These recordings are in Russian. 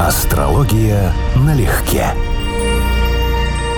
Астрология налегке.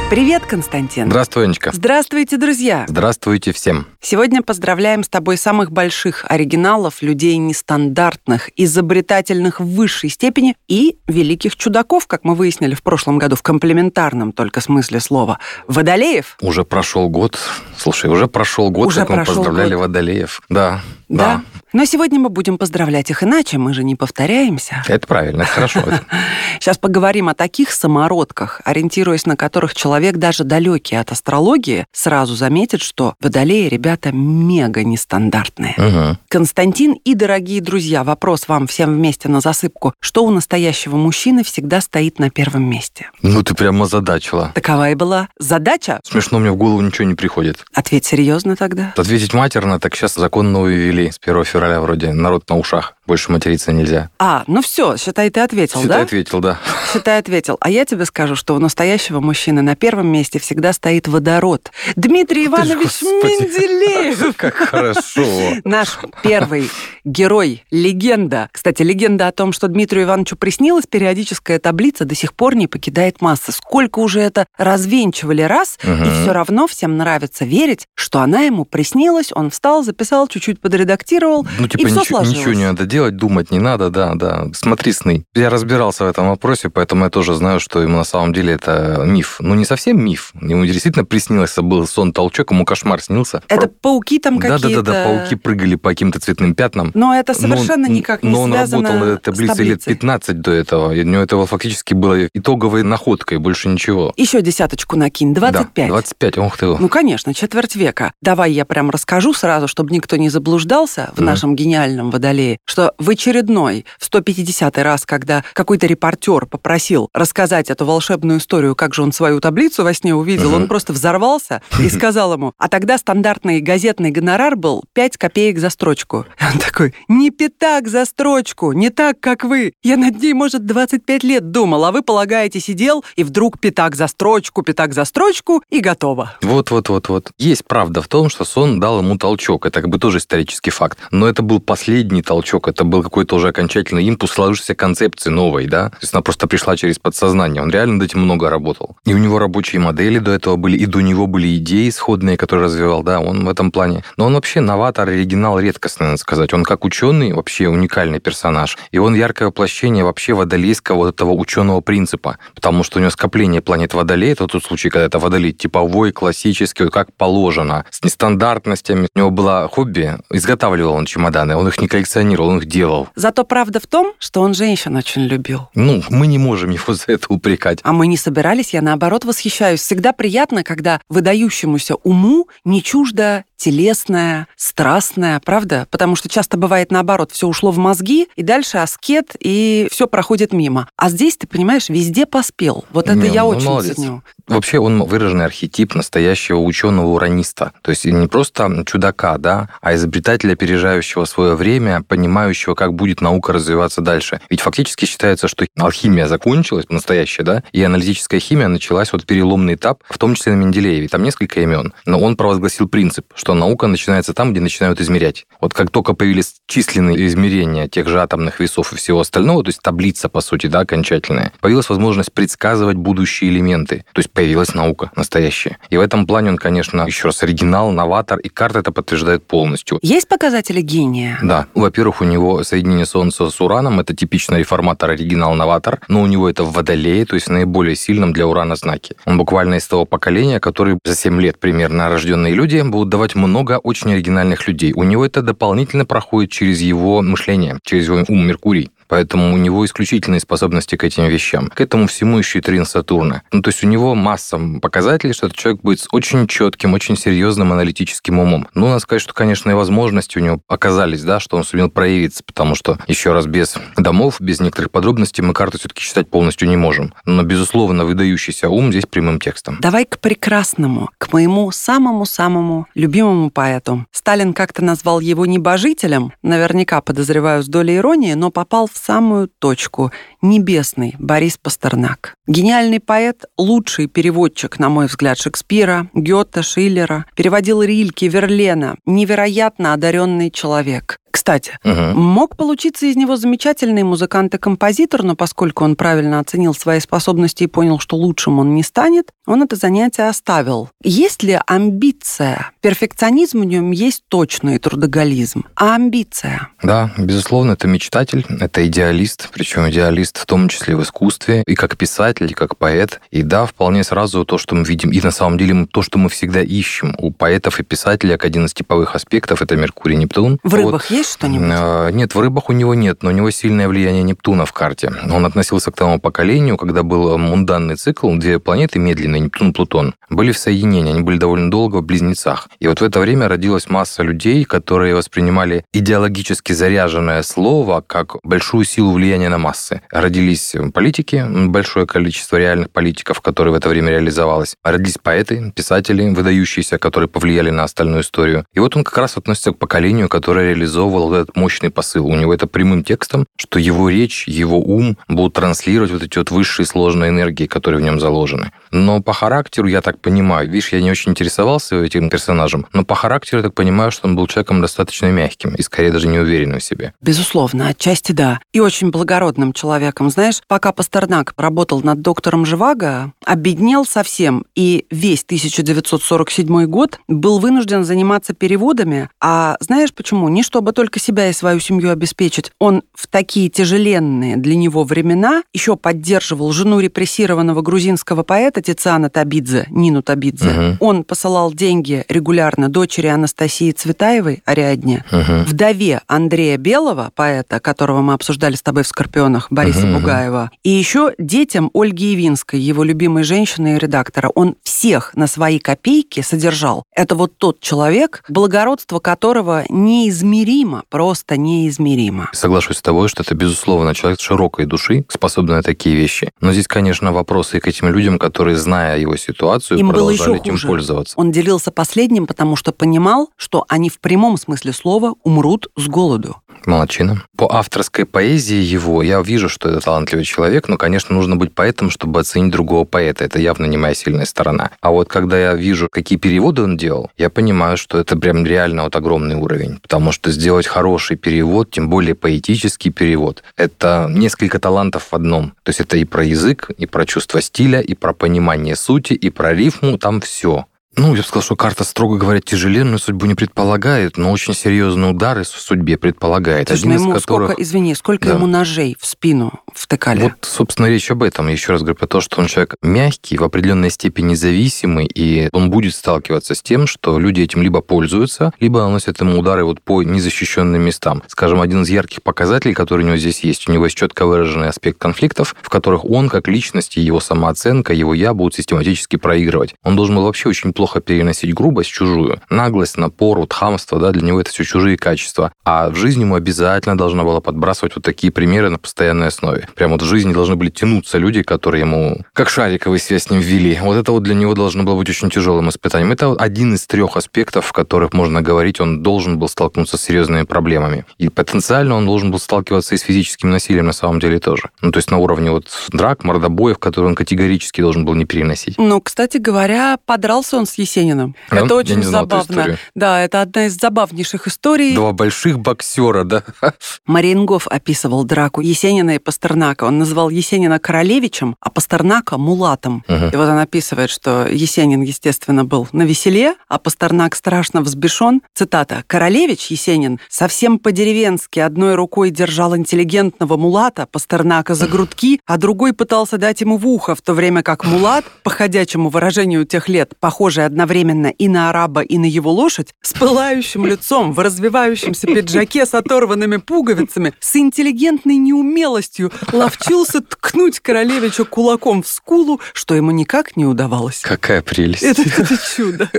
Привет, Константин. Здравствуй, Анечка. Здравствуйте, друзья. Здравствуйте всем. Сегодня поздравляем с тобой самых больших оригиналов, людей нестандартных, изобретательных в высшей степени и великих чудаков, как мы выяснили в прошлом году, в комплементарном только смысле слова. Водолеев. Уже прошел год. Слушай, уже прошел год, Уже как мы поздравляли год. Водолеев. Да, Да? Но сегодня мы будем поздравлять их иначе, мы же не повторяемся. Это правильно, это хорошо. Сейчас поговорим о таких самородках, ориентируясь на которых человек, даже далекий от астрологии, сразу заметит, что водолеи ребята мега нестандартные. Константин и дорогие друзья, вопрос вам всем вместе на засыпку. Что у настоящего мужчины всегда стоит на первом месте? Ну, ты прямо озадачила. Такова и была задача. Смешно, мне в голову ничего не приходит. Ответь серьезно тогда. Ответить матерно, так сейчас закон новый ввели. С 1 февраля вроде народ на ушах. Больше материться нельзя. А, ну все, считай, ты ответил, Считай, да? ответил, да. Считай, ответил. А я тебе скажу, что у настоящего мужчины на первом месте всегда стоит водород. Дмитрий Иванович Господи. Менделеев. Как хорошо. Наш первый герой, легенда. Кстати, легенда о том, что Дмитрию Ивановичу приснилась периодическая таблица, до сих пор не покидает массы. Сколько уже это развенчивали раз, и Мгм. все равно всем нравится верить, что она ему приснилась, он встал, записал, чуть-чуть подредактировал, Ну, типа, и все ничего, сложилось. ничего не надо делать, думать не надо, да, да. Смотри сны. Я разбирался в этом вопросе, поэтому я тоже знаю, что ему на самом деле это миф. Ну, не совсем миф. Ему действительно приснилось, был сон-толчок, ему кошмар снился. Это пауки там какие-то... Да-да-да, пауки прыгали по каким-то цветным пятнам. Но это Но совершенно он- никак не Но он связано работал на этой таблице лет таблицей. 15 до этого. И у него это фактически было итоговой находкой, больше ничего. Еще десяточку накинь, 25. Да, 25, ох ты. Ну, конечно, четверть века. Давай я прям расскажу сразу, чтобы никто не заблуждался в Мгм. нашем гениальном водолее, что в очередной, в 150 раз, когда какой-то репортер попросил рассказать эту волшебную историю, как же он свою таблицу во сне увидел, Мгм. он просто взорвался и сказал ему, а тогда стандартный газетный гонорар был 5 копеек за строчку. И он такой, не пятак за строчку, не так, как вы. Я над ней, может, 25 лет думал, а вы, полагаете, сидел, и вдруг пятак за строчку, пятак за строчку, и готово. Вот-вот-вот-вот. Есть правда в том, что сон дал ему толчок. Это как бы тоже исторический факт. Но это был последний толчок. Это был какой-то уже окончательный импульс сложившейся концепции новой, да? То есть она просто пришла через подсознание. Он реально над этим много работал. И у него рабочие модели до этого были, и до него были идеи исходные, которые развивал, да, он в этом плане. Но он вообще новатор, оригинал редкостный, надо сказать. Он как ученый вообще уникальный персонаж. И он яркое воплощение вообще водолейского вот этого ученого принципа. Потому что у него скопление планет Водолей, это тот случай, когда это Водолей типовой, классический, вот как положено, с нестандартностями. У него было хобби, изготавливал он чемоданы, он их не коллекционировал, он их делал. Зато правда в том, что он женщин очень любил. Ну, мы не можем его за это упрекать. А мы не собирались, я наоборот восхищаюсь. Всегда приятно, когда выдающемуся уму не чуждо телесное, страстное, правда? Потому что часто бывает наоборот, все ушло в мозги, и дальше аскет, и все проходит мимо. А здесь, ты понимаешь, везде поспел. Вот это Не, я ну, очень молодец. ценю. Вообще он выраженный архетип настоящего ученого-ураниста. То есть не просто чудака, да, а изобретателя, опережающего свое время, понимающего, как будет наука развиваться дальше. Ведь фактически считается, что алхимия закончилась, настоящая, да, и аналитическая химия началась, вот переломный этап, в том числе на Менделееве. Там несколько имен. Но он провозгласил принцип, что наука начинается там, где начинают измерять. Вот как только появились численные измерения тех же атомных весов и всего остального, то есть таблица, по сути, да, окончательная, появилась возможность предсказывать будущие элементы. То есть появилась наука настоящая. И в этом плане он, конечно, еще раз оригинал, новатор, и карта это подтверждает полностью. Есть показатели гения? Да, во-первых, у него соединение Солнца с Ураном, это типичный реформатор, оригинал-новатор, но у него это в Водолее, то есть наиболее сильном для Урана знаке. Он буквально из того поколения, который за 7 лет примерно рожденные люди будут давать много очень оригинальных людей. У него это дополнительно проходит через его мышление, через его ум Меркурий. Поэтому у него исключительные способности к этим вещам. К этому всему еще и трин Сатурна. Ну, то есть у него масса показателей, что этот человек будет с очень четким, очень серьезным аналитическим умом. Ну, надо сказать, что, конечно, и возможности у него оказались, да, что он сумел проявиться, потому что, еще раз, без домов, без некоторых подробностей мы карту все-таки читать полностью не можем. Но, безусловно, выдающийся ум здесь прямым текстом. Давай к прекрасному, к моему самому-самому любимому поэту. Сталин как-то назвал его небожителем, наверняка, подозреваю, с долей иронии, но попал в самую точку. Небесный Борис Пастернак. Гениальный поэт, лучший переводчик, на мой взгляд, Шекспира, Гёте, Шиллера, переводил Рильке, Верлена. Невероятно одаренный человек. Кстати, угу. мог получиться из него замечательный музыкант и композитор, но поскольку он правильно оценил свои способности и понял, что лучшим он не станет, он это занятие оставил. Есть ли амбиция? Перфекционизм в нем есть точный трудоголизм. А амбиция? Да, безусловно, это мечтатель, это идеалист, причем идеалист в том числе в искусстве, и как писатель, и как поэт. И да, вполне сразу то, что мы видим, и на самом деле то, что мы всегда ищем у поэтов и писателей, как один из типовых аспектов, это Меркурий, Нептун. В рыбах вот. есть что-нибудь? А, нет, в рыбах у него нет, но у него сильное влияние Нептуна в карте. Он относился к тому поколению, когда был мунданный цикл, две планеты медленные, Нептун и Плутон, были в соединении, они были довольно долго в близнецах. И вот в это время родилась масса людей, которые воспринимали идеологически заряженное слово как большую силу влияния на массы. Родились политики, большое количество реальных политиков, которые в это время реализовалось. Родились поэты, писатели, выдающиеся, которые повлияли на остальную историю. И вот он как раз относится к поколению, которое реализовывало вот этот мощный посыл. У него это прямым текстом, что его речь, его ум будут транслировать вот эти вот высшие сложные энергии, которые в нем заложены. Но по характеру, я так понимаю, видишь, я не очень интересовался этим персонажем, но по характеру я так понимаю, что он был человеком достаточно мягким и скорее даже неуверенным в себе. Безусловно, отчасти да. И очень благородным человеком. Знаешь, пока Пастернак работал над доктором Живаго, обеднел совсем, и весь 1947 год был вынужден заниматься переводами. А знаешь почему? Не чтобы только себя и свою семью обеспечить. Он в такие тяжеленные для него времена еще поддерживал жену репрессированного грузинского поэта Тициана Табидзе, Нину Табидзе. Угу. Он посылал деньги регулярно дочери Анастасии Цветаевой, Ариадне, угу. вдове Андрея Белого, поэта, которого мы обсуждали с тобой в «Скорпионах», Бориса угу. Бугаева, и еще детям Ольги Явинской, его любимой женщины и редактора. Он всех на свои копейки содержал. Это вот тот человек, благородство которого неизмеримо, просто неизмеримо. Соглашусь с тобой, что это, безусловно, человек широкой души, способный на такие вещи. Но здесь, конечно, вопросы к этим людям, которые, зная его ситуацию, Им продолжали этим хуже. пользоваться. Он делился последним, потому что понимал, что они в прямом смысле слова умрут с голоду. Молодчина. По авторской поэзии его я вижу, что это талантливый человек, но, конечно, нужно быть поэтом, чтобы оценить другого поэта. Это явно не моя сильная сторона. А вот когда я вижу, какие переводы он делал, я понимаю, что это прям реально вот огромный уровень. Потому что сделать хороший перевод, тем более поэтический перевод, это несколько талантов в одном. То есть это и про язык, и про чувство стиля, и про понимание сути, и про рифму, там все. Ну, я бы сказал, что карта, строго говоря, тяжеленную судьбу не предполагает, но очень серьезные удары в судьбе предполагает. Слушай, Один ну из которых... сколько, извини, сколько да. ему ножей в спину втыкали? Вот, собственно, речь об этом. Еще раз говорю про то, что он человек мягкий, в определенной степени зависимый, и он будет сталкиваться с тем, что люди этим либо пользуются, либо наносят ему удары вот по незащищенным местам. Скажем, один из ярких показателей, который у него здесь есть, у него есть четко выраженный аспект конфликтов, в которых он, как личность, и его самооценка, его я будут систематически проигрывать. Он должен был вообще очень плохо плохо переносить грубость чужую. Наглость, напор, вот хамство, да, для него это все чужие качества. А в жизни ему обязательно должна была подбрасывать вот такие примеры на постоянной основе. Прям вот в жизни должны были тянуться люди, которые ему как шариковый связь с ним ввели. Вот это вот для него должно было быть очень тяжелым испытанием. Это один из трех аспектов, в которых можно говорить, он должен был столкнуться с серьезными проблемами. И потенциально он должен был сталкиваться и с физическим насилием на самом деле тоже. Ну, то есть на уровне вот драк, мордобоев, которые он категорически должен был не переносить. Ну, кстати говоря, подрался он с Есениным. Да? Это очень забавно. Да, это одна из забавнейших историй. Два больших боксера, да? Мариенгоф описывал драку Есенина и Пастернака. Он называл Есенина королевичем, а Пастернака мулатом. Угу. И вот он описывает, что Есенин, естественно, был на веселе, а Пастернак страшно взбешен. Цитата. «Королевич, Есенин, совсем по-деревенски одной рукой держал интеллигентного мулата, Пастернака за грудки, а другой пытался дать ему в ухо, в то время как мулат, по ходячему выражению тех лет, похожий одновременно и на араба, и на его лошадь, с пылающим лицом, в развивающемся пиджаке с оторванными пуговицами, с интеллигентной неумелостью ловчился ткнуть королевича кулаком в скулу, что ему никак не удавалось. Какая прелесть. Это, это чудо.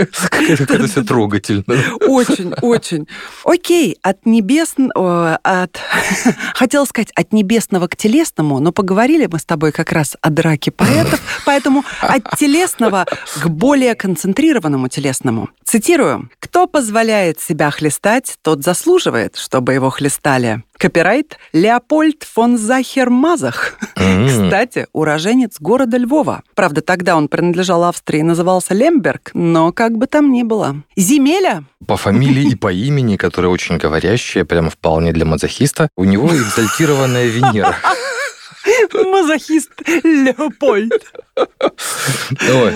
Это все трогательно. Очень, очень. Окей, от небес... От... Хотела сказать, от небесного к телесному, но поговорили мы с тобой как раз о драке поэтов, поэтому от телесного к более концентрированному концентрированному телесному. Цитирую. «Кто позволяет себя хлестать, тот заслуживает, чтобы его хлестали. Копирайт Леопольд фон Захер-Мазах. Кстати, уроженец города Львова. Правда, тогда он принадлежал Австрии и назывался Лемберг, но как бы там ни было. Земеля. По фамилии и по имени, которое очень говорящее, прямо вполне для мазохиста, у него экзальтированная Венера. Мазохист Леопольд. Ой,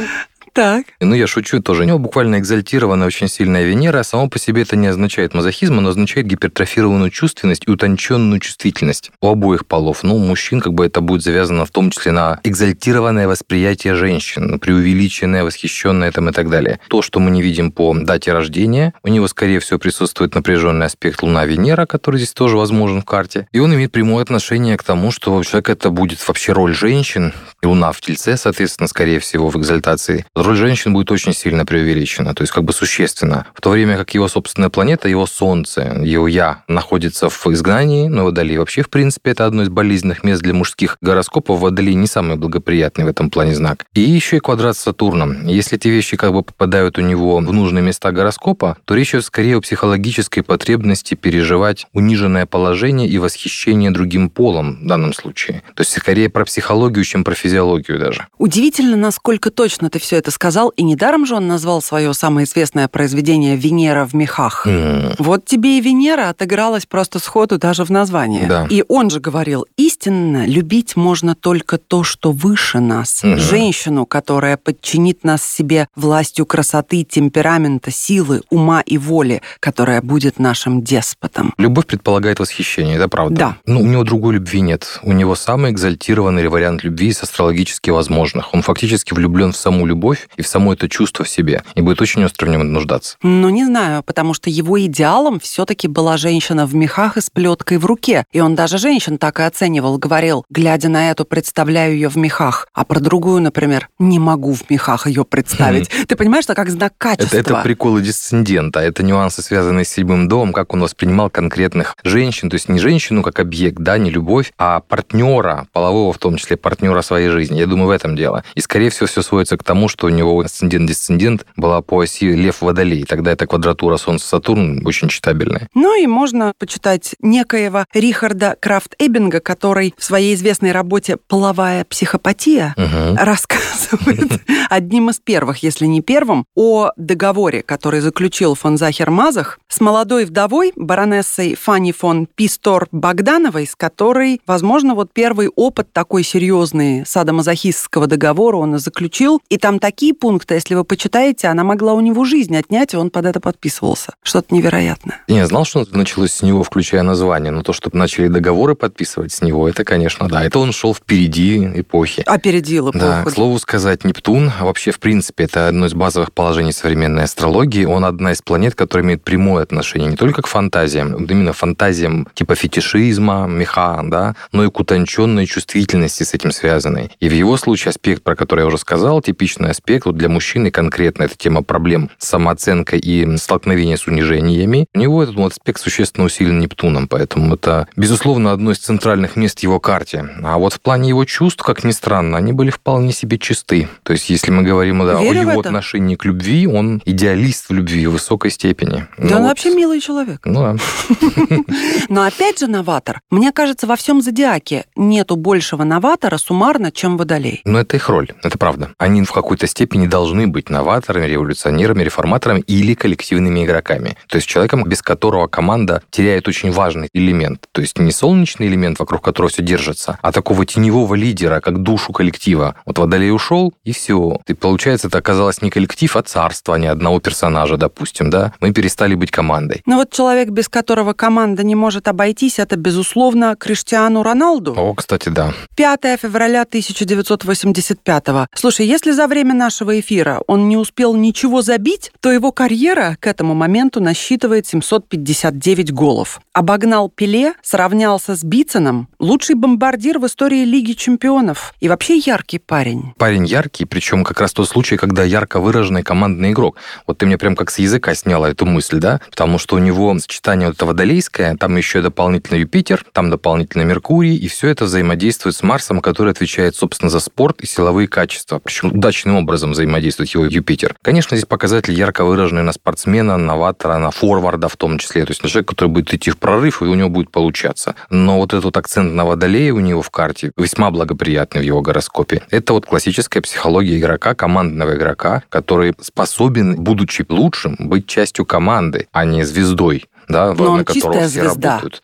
Так. Ну, я шучу тоже. У него буквально экзальтированная очень сильная Венера. Само по себе это не означает мазохизм, оно означает гипертрофированную чувственность и утонченную чувствительность у обоих полов. Ну, у мужчин как бы это будет завязано в том числе на экзальтированное восприятие женщин, преувеличенное, восхищенное там и так далее. То, что мы не видим по дате рождения, у него, скорее всего, присутствует напряженный аспект Луна-Венера, который здесь тоже возможен в карте. И он имеет прямое отношение к тому, что у человека это будет вообще роль женщин, Луна в Тельце, соответственно, скорее всего, в экзальтации. Роль женщин будет очень сильно преувеличена, то есть как бы существенно. В то время как его собственная планета, его Солнце, его Я находится в изгнании, но Водолей вообще, в принципе, это одно из болезненных мест для мужских гороскопов. Водолей не самый благоприятный в этом плане знак. И еще и квадрат с Сатурном. Если эти вещи как бы попадают у него в нужные места гороскопа, то речь идет скорее о психологической потребности переживать униженное положение и восхищение другим полом в данном случае. То есть скорее про психологию, чем про физиологию даже. Удивительно, насколько точно ты все это сказал, и недаром же он назвал свое самое известное произведение «Венера в мехах». М. Вот тебе и Венера отыгралась просто сходу даже в названии. Да. И он же говорил, истинно любить можно только то, что выше нас. Мгм. Женщину, которая подчинит нас себе властью красоты, темперамента, силы, ума и воли, которая будет нашим деспотом. Любовь предполагает восхищение, это правда. Да. Ну, у него другой любви нет. У него самый экзальтированный вариант любви из астрологически возможных. Он фактически влюблен в саму любовь и в само это чувство в себе. И будет очень остро в нем нуждаться. Ну, не знаю, потому что его идеалом все-таки была женщина в мехах и с плеткой в руке. И он даже женщин так и оценивал, говорил, глядя на эту, представляю ее в мехах. А про другую, например, не могу в мехах ее представить. Ты понимаешь, что как знак качества. Это, это приколы дисцендента, это нюансы, связанные с седьмым домом, как он воспринимал конкретных женщин, то есть не женщину как объект, да, не любовь, а партнера, полового в том числе, партнера своей жизни. Я думаю, в этом дело. И, скорее всего, все сводится к тому, что у него асцендент-дисцендент была по оси Лев-Водолей. Тогда эта квадратура Солнце-Сатурн очень читабельная. Ну и можно почитать некоего Рихарда Крафт-Эббинга, который в своей известной работе «Половая психопатия» рассказывает одним из первых, если не первым, о договоре, который заключил фон Захер-Мазах с молодой вдовой, баронессой Фанни фон Пистор Богдановой, с которой, возможно, вот первый опыт такой серьезный садомазохистского договора он и заключил. И там такие пункты, если вы почитаете, она могла у него жизнь отнять, и он под это подписывался. Что-то невероятное. Я не знал, что это началось с него, включая название, но то, что начали договоры подписывать с него, это, конечно, да. Это он шел впереди эпохи. Опередил эпоху. Да, к слову сказать, Нептун, а вообще, в принципе, это одно из базовых положений современной астрологии. Он одна из планет, которая имеет прямое отношение не только к фантазиям, именно фантазиям типа фетишизма, меха, да, но и к утонченной чувствительности с этим связанной. И в его случае аспект, про который я уже сказал, типичный аспект вот для мужчины конкретно, это тема проблем с самооценкой и столкновения с унижениями. У него этот вот аспект существенно усилен Нептуном, поэтому это, безусловно, одно из центральных мест в его карте. А вот в плане его чувств, как ни странно, они были вполне себе чисты. То есть, если мы говорим да, о Верю его отношении к любви, он идеалист в любви в высокой степени. Да Ну он вот- вообще милый человек. Ну да. Но опять же новатор. Мне кажется, во всем зодиаке нету большего новатора суммарно, чем водолей. Но это их роль, это правда. Они в какой-то степени должны быть новаторами, революционерами, реформаторами или коллективными игроками. То есть человеком, без которого команда теряет очень важный элемент. То есть не солнечный элемент, вокруг которого все держится, а такого теневого лидера, как душу коллектива. Вот Водолей ушел, и все. И получается, это оказалось не коллектив, а царство, а не одного персонажа, допустим, да? Мы перестали быть командой. Но вот человек, без которого команда не может обойтись, это, безусловно, Криштиану Роналду. О, кстати, да. 5 февраля 1985. Слушай, если за время нашего эфира он не успел ничего забить, то его карьера к этому моменту насчитывает 759 голов. Обогнал Пеле, сравнялся с Биценом, лучший бомбардир в истории Лиги чемпионов и вообще яркий парень. Парень яркий, причем как раз тот случай, когда ярко выраженный командный игрок. Вот ты мне прям как с языка сняла эту мысль, да? Потому что у него сочетание вот это водолейское, там еще дополнительно Юпитер, там дополнительно Меркурий, и все это взаимодействует с Марсом, который отвечает, собственно, за спорт и силовые качества. Причем удачным образом. взаимодействует его Юпитер. Конечно, здесь показатель ярко выраженный на спортсмена, новатора, на форварда в том числе. То есть на человека, который будет идти в прорыв, и у него будет получаться. Но вот этот акцент на водолее у него в карте весьма благоприятный в его гороскопе. Это вот классическая психология игрока, командного игрока, который способен, будучи лучшим, быть частью команды, а не звездой да, Но на которого все звезда. работают.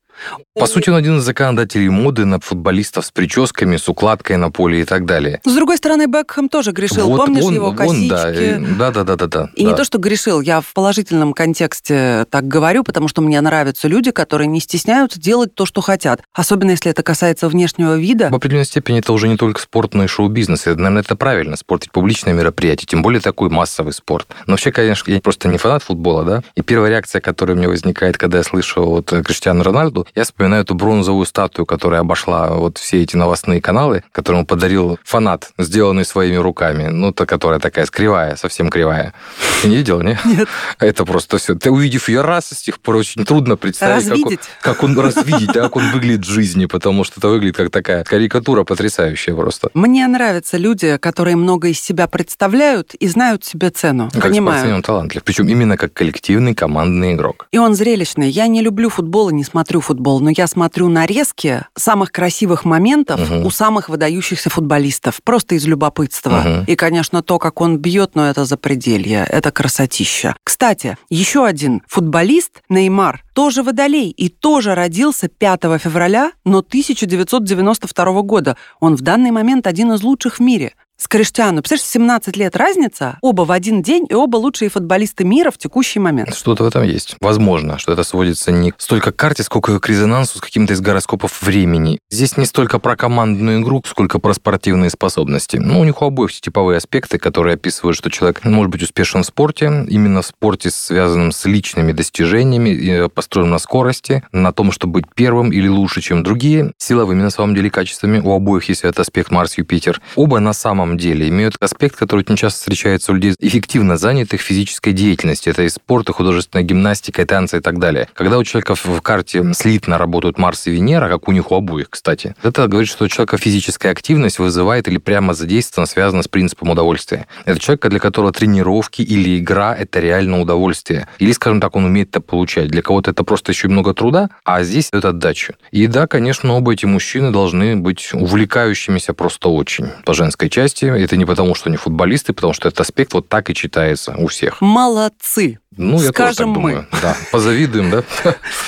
По сути, он один из законодателей моды на футболистов с прическами, с укладкой на поле и так далее. С другой стороны, Бекхэм тоже грешил. Вот Помнишь он- его он, косички? да, и- да, да, да, да, да. И да. не то, что грешил, я в положительном контексте так говорю, потому что мне нравятся люди, которые не стесняются делать то, что хотят. Особенно, если это касается внешнего вида. В определенной степени это уже не только спорт, но и шоу-бизнес. И, наверное, это правильно. Спорт ведь публичное мероприятие, тем более такой массовый спорт. Но вообще, конечно, я просто не фанат футбола, да. И первая реакция, которая у меня возникает, когда я слышу вот э, Криштиану Рональду, я вспоминаю эту бронзовую статую, которая обошла вот все эти новостные каналы, которую подарил фанат, сделанный своими руками. Ну, та, которая такая кривая, совсем кривая. Ты не видел, не? Нет. Это просто все. Ты увидев ее раз, с тех пор очень трудно представить, как он, как он развидеть, как он выглядит в жизни, потому что это выглядит как такая карикатура потрясающая просто. Мне нравятся люди, которые много из себя представляют и знают себе цену. Как Понимаю. спортсмен талантлив. Причем именно как коллективный командный игрок. И он зрелищный. Я не люблю футбол и не смотрю футбол, но я смотрю нарезки самых красивых моментов Мгм. у самых выдающихся футболистов, просто из любопытства. Мгм. И, конечно, то, как он бьет, но это запределье, это красотища. Кстати, еще один футболист, Неймар, тоже водолей и тоже родился 5 февраля, но 1992 года. Он в данный момент один из лучших в мире. С Криштиану, представляешь, 17 лет разница, оба в один день, и оба лучшие футболисты мира в текущий момент. Что-то в этом есть. Возможно, что это сводится не столько к карте, сколько к резонансу с каким-то из гороскопов времени. Здесь не столько про командную игру, сколько про спортивные способности. Ну, у них у обоих типовые аспекты, которые описывают, что человек может быть успешен в спорте, именно в спорте, связанном с личными достижениями, э, построенном на скорости, на том, чтобы быть первым или лучше, чем другие, силовыми на самом деле качествами. У обоих есть этот аспект Марс-Юпитер. Оба на самом деле имеют аспект, который очень часто встречается у людей эффективно занятых физической деятельностью. Это и спорт, и художественная гимнастика, и танцы, и так далее. Когда у человека в карте слитно работают Марс и Венера, как у них у обоих, кстати, это говорит, что у человека физическая активность вызывает или прямо задействована, связана с принципом удовольствия. Это человек, для которого тренировки или игра – это реально удовольствие. Или, скажем так, он умеет это получать. Для кого-то это просто еще много труда, а здесь это отдачу. И да, конечно, оба эти мужчины должны быть увлекающимися просто очень по женской части. Это не потому, что они футболисты, потому что этот аспект вот так и читается у всех. Молодцы. Ну, я тоже так Скажем мы. думаю. Да, позавидуем, да?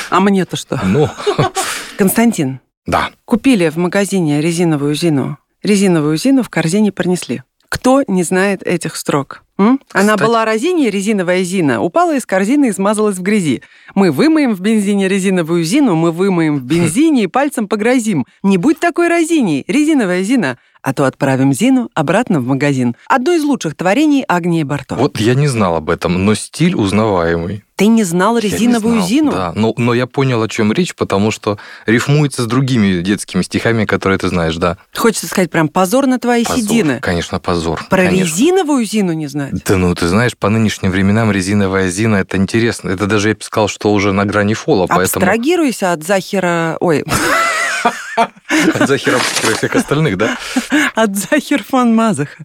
А мне-то что? Ну, Константин, да. купили в магазине резиновую зину. Резиновую зину в корзине принесли. Кто не знает этих строк? М? Она Кстати- была розине, резиновая зина, упала из корзины и смазалась в грязи. Мы вымоем в бензине резиновую зину, мы вымоем в бензине и пальцем погрозим. Не будь такой розиней, резиновая зина, а то отправим зину обратно в магазин. Одно из лучших творений Агнии Барто. Вот я не знал об этом, но стиль узнаваемый. Ты не знал Я не резиновую знал, зину? Да, но, но я понял, о чем речь, потому что рифмуется с другими детскими стихами, которые ты знаешь, да. Хочется сказать прям позор на твои Позор, седины. Конечно, позор. Про конечно. резиновую зину не знать? Да ну, ты знаешь, по нынешним временам резиновая зина, это интересно. Это даже, я бы сказал, что уже на грани фола, поэтому... Абстрагируйся от Захира... Ой, От Захира и всех остальных, да? от Захир фон Мазаха.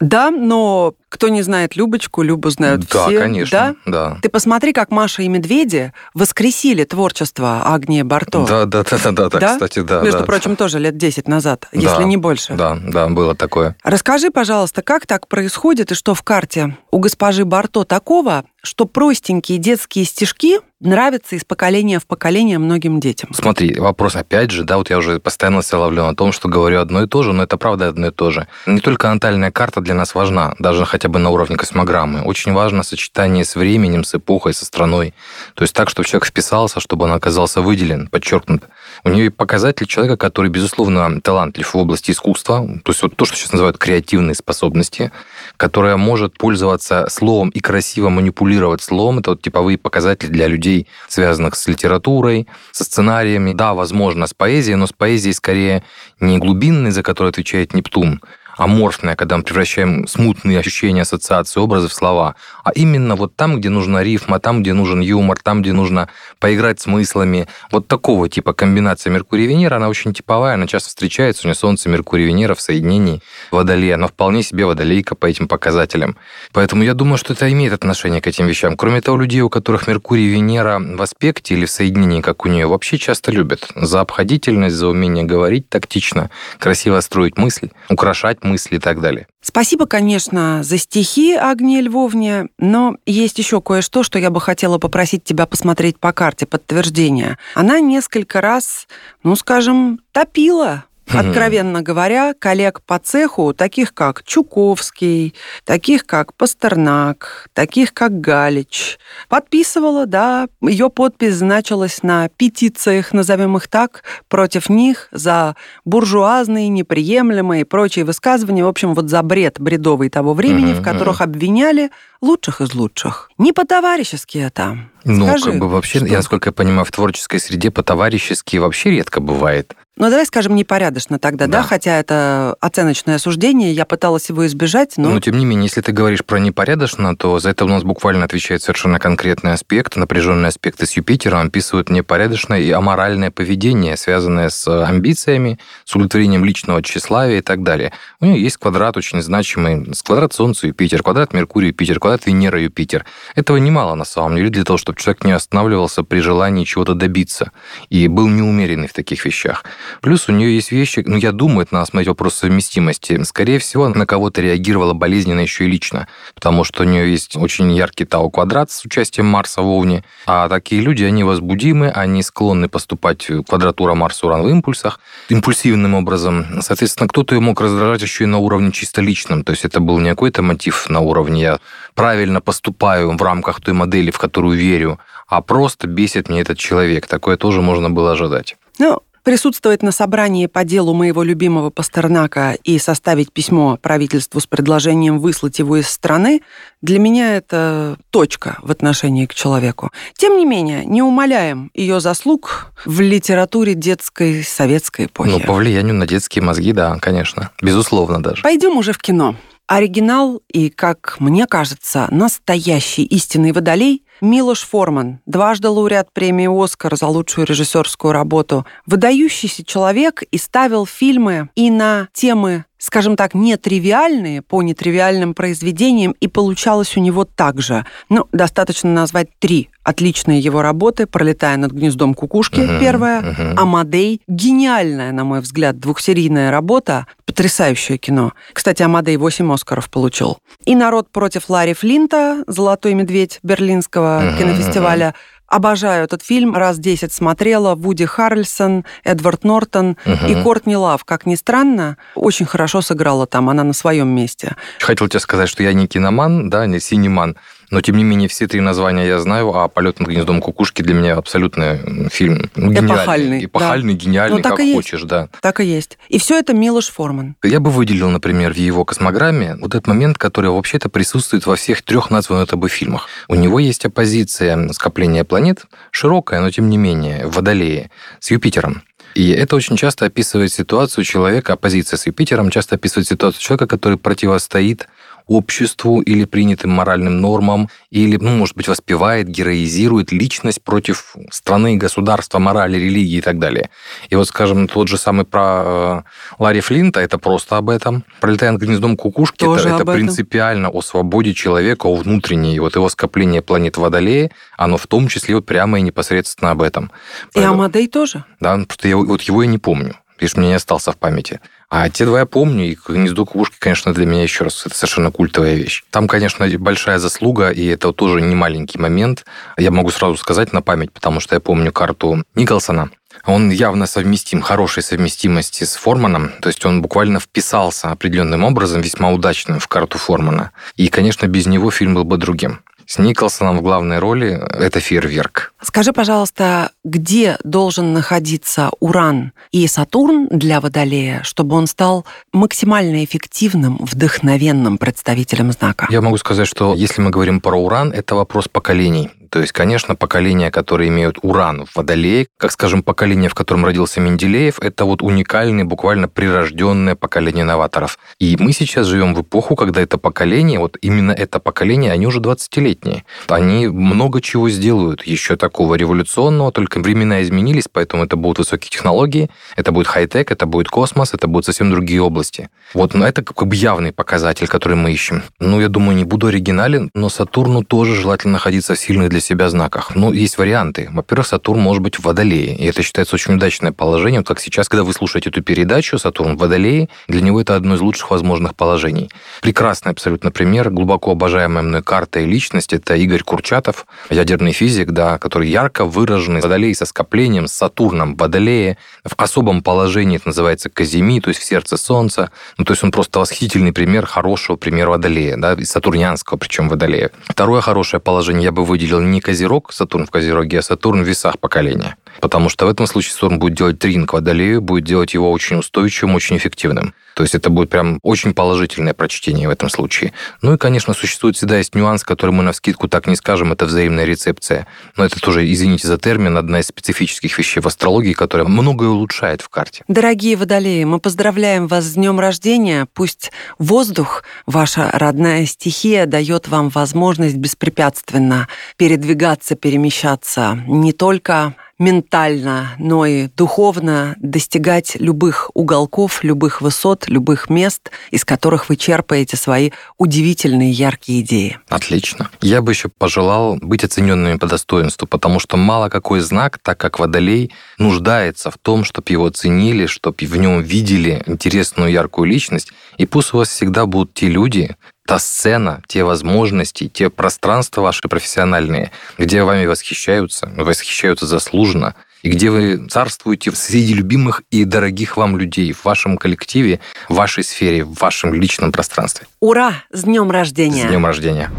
Да, но кто не знает Любочку, Любу знают Да, все. конечно, Да? да. Ты посмотри, как Маша и Медведи воскресили творчество Агнии Барто. Да, да, да, да, да, да, Да? кстати, да. Между да. прочим, тоже лет 10 назад, Да, если не больше. Да, да, было такое. Расскажи, пожалуйста, как так происходит и что в карте у госпожи Барто такого, что простенькие детские стишки нравятся из поколения в поколение многим детям? Смотри, вопрос опять же, да, вот я уже постоянно себя ловлю на том, что говорю одно и то же, но это правда одно и то же. Не только натальная карта для нас важна, даже хотя бы на уровне космограммы. Очень важно сочетание с временем, с эпохой, со страной. То есть так, чтобы человек вписался, чтобы он оказался выделен, подчеркнут. У нее показатель человека, который, безусловно, талантлив в области искусства, то есть вот то, что сейчас называют креативные способности, которая может пользоваться словом и красиво манипулировать словом. Это вот типовые показатели для людей, связанных с литературой, со сценариями. Да, возможно, с поэзией, но с поэзией скорее не глубинной, за которую отвечает Нептун, аморфное, когда мы превращаем смутные ощущения, ассоциации, образы в слова, а именно вот там, где нужна рифма, там, где нужен юмор, там, где нужно поиграть смыслами. Вот такого типа комбинация Меркурия и Венера, она очень типовая, она часто встречается, у нее Солнце, Меркурий, Венера в соединении Водолея, но вполне себе Водолейка по этим показателям. Поэтому я думаю, что это имеет отношение к этим вещам. Кроме того, людей, у которых Меркурий и Венера в аспекте или в соединении, как у нее, вообще часто любят за обходительность, за умение говорить тактично, красиво строить мысль, украшать мысли и так далее. Спасибо, конечно, за стихи Агнии Львовне, но есть еще кое-что, что я бы хотела попросить тебя посмотреть по карте подтверждения. Она несколько раз, ну, скажем, топила Откровенно говоря, коллег по цеху, таких как Чуковский, таких как Пастернак, таких как Галич, подписывала, да, ее подпись значилась на петициях, назовем их так, против них за буржуазные, неприемлемые и прочие высказывания, в общем, вот за бред бредовый того времени, в которых обвиняли лучших из лучших. Не по-товарищески это. Ну, Скажи, как бы вообще, что? я, насколько я понимаю, в творческой среде по-товарищески вообще редко бывает. Ну, давай скажем непорядочно тогда, да. Да. Хотя это оценочное суждение, я пыталась его избежать, но... Но, тем не менее, если ты говоришь про непорядочно, то за это у нас буквально отвечает совершенно конкретный аспект. Напряженные аспекты с Юпитером описывают непорядочное и аморальное поведение, связанное с амбициями, с удовлетворением личного тщеславия и так далее. У нее есть квадрат очень значимый. С квадрат Солнца Юпитер, квадрат Меркурий Юпитер, квадрат Венера Юпитер. Этого немало на самом деле для того, чтобы человек не останавливался при желании чего-то добиться и был неумеренный в таких вещах. Плюс у нее есть вещи, ну, я думаю, это надо смотреть вопрос совместимости. Скорее всего, на кого-то реагировала болезненно еще и лично, потому что у нее есть очень яркий Тау-квадрат с участием Марса в Овне, а такие люди, они возбудимы, они склонны поступать квадратура Марса-Уран в импульсах, импульсивным образом. Соответственно, кто-то ее мог раздражать еще и на уровне чисто личном, то есть это был не какой-то мотив на уровне «я правильно поступаю в рамках той модели, в которую верю», а просто бесит мне этот человек. Такое тоже можно было ожидать. Ну, присутствовать на собрании по делу моего любимого Пастернака и составить письмо правительству с предложением выслать его из страны, для меня это точка в отношении к человеку. Тем не менее, не умаляем ее заслуг в литературе детской советской эпохи. Ну, по влиянию на детские мозги, да, конечно. Безусловно даже. Пойдем уже в кино. Оригинал и, как мне кажется, настоящий истинный водолей Милош Форман, дважды лауреат премии «Оскар» за лучшую режиссерскую работу, выдающийся человек и ставил фильмы и на темы скажем так, нетривиальные по нетривиальным произведениям, и получалось у него так же. Ну, достаточно назвать три отличные его работы «Пролетая над гнездом кукушки» Мгм, первая, мгм. «Амадей». Гениальная, на мой взгляд, двухсерийная работа, потрясающее кино. Кстати, «Амадей» 8 Оскаров получил. И «Народ против Ларри Флинта», «Золотой медведь» Берлинского Мгм, кинофестиваля. Обожаю этот фильм, раз 10 смотрела. Вуди Харрельсон, Эдвард Нортон и Мгм. Кортни Лав, как ни странно, очень хорошо сыграла там, она на своем месте. Хотел тебе сказать, что я не киноман, да, не синеман, но тем не менее все три названия я знаю, а «Полет над гнездом кукушки» для меня абсолютно фильм ну, гениальный. Эпохальный, Эпохальный, гениальный, Ну, так как и есть. хочешь, да. Так и есть. И все это Милош Форман. Я бы выделил, например, в его космограмме вот этот момент, который вообще-то присутствует во всех трех названных тобой фильмах. У него есть оппозиция скопления планет, широкая, но тем не менее, в Водолее, с Юпитером. И это очень часто описывает ситуацию человека, оппозиция с Юпитером часто описывает ситуацию человека, который противостоит обществу или принятым моральным нормам, или, ну, может быть, воспевает, героизирует личность против страны, государства, морали, религии и так далее. И вот, скажем, тот же самый про э, Ларри Флинта, это просто об этом. Пролетая над гнездом кукушки, Тоже это, это этом. принципиально о свободе человека, о внутренней. Вот его скопление планет Водолея, оно в том числе вот прямо и непосредственно об этом. И Поэтому- Амадей тоже. да, просто я вот его я не помню. Видишь, мне не остался в памяти. А те два я помню, и «Гнездо кукушки», конечно, для меня еще раз, это совершенно культовая вещь. Там, конечно, большая заслуга, и это тоже не маленький момент. Я могу сразу сказать на память, потому что я помню карту Николсона. Он явно совместим, хорошей совместимости с Форманом, то есть он буквально вписался определенным образом, весьма удачным в карту Формана. И, конечно, без него фильм был бы другим. С Николсоном в главной роли это фейерверк. Скажи, пожалуйста, где должен находиться Уран и Сатурн для Водолея, чтобы он стал максимально эффективным, вдохновенным представителем знака? Я могу сказать, что если мы говорим про Уран, это вопрос поколений. То есть, конечно, поколения, которые имеют уран в Водолее, как, скажем, поколение, в котором родился Менделеев, это вот уникальное, буквально прирожденное поколение новаторов. И мы сейчас живем в эпоху, когда это поколение, вот именно это поколение, они уже 20-летние. Они много чего сделают еще такого революционного, только времена изменились, поэтому это будут высокие технологии, это будет хай-тек, это будет космос, это будут совсем другие области. Вот, но это как бы явный показатель, который мы ищем. Ну, я думаю, не буду оригинален, но Сатурну тоже желательно находиться в сильных для себя знаках. Ну, есть варианты. Во-первых, Сатурн может быть в Водолее, и это считается очень удачное положение. Вот как сейчас, когда вы слушаете эту передачу, Сатурн в Водолее, для него это одно из лучших возможных положений. Прекрасный абсолютно пример, глубоко обожаемая мной карта и личность, это Игорь Курчатов, ядерный физик, да, который ярко выраженный Водолей со скоплением, с Сатурном в Водолее, в особом положении, это называется Казими, то есть в сердце Солнца. Ну, то есть он просто восхитительный пример хорошего примера Водолея, да, и сатурнианского, причем Водолея. Второе хорошее положение я бы выделил не Козерог, Сатурн в Козероге, а Сатурн в весах поколения. Потому что в этом случае Сатурн будет делать трин Водолею, будет делать его очень устойчивым, очень эффективным. То есть это будет прям очень положительное прочтение в этом случае. Ну и, конечно, существует всегда есть нюанс, который мы на вскидку так не скажем, это взаимная рецепция. Но это тоже, извините за термин, одна из специфических вещей в астрологии, которая многое улучшает в карте. Дорогие водолеи, мы поздравляем вас с днем рождения. Пусть воздух, ваша родная стихия, дает вам возможность беспрепятственно передвигаться, перемещаться не только ментально, но и духовно достигать любых уголков, любых высот, любых мест, из которых вы черпаете свои удивительные яркие идеи. Отлично. Я бы еще пожелал быть оцененными по достоинству, потому что мало какой знак, так как Водолей, нуждается в том, чтобы его ценили, чтобы в нем видели интересную яркую личность. И пусть у вас всегда будут те люди, та сцена, те возможности, те пространства ваши профессиональные, где вами восхищаются, восхищаются заслуженно, и где вы царствуете среди любимых и дорогих вам людей в вашем коллективе, в вашей сфере, в вашем личном пространстве. Ура! С днем рождения! С днем рождения!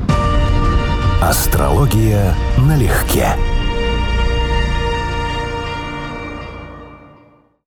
Астрология налегке.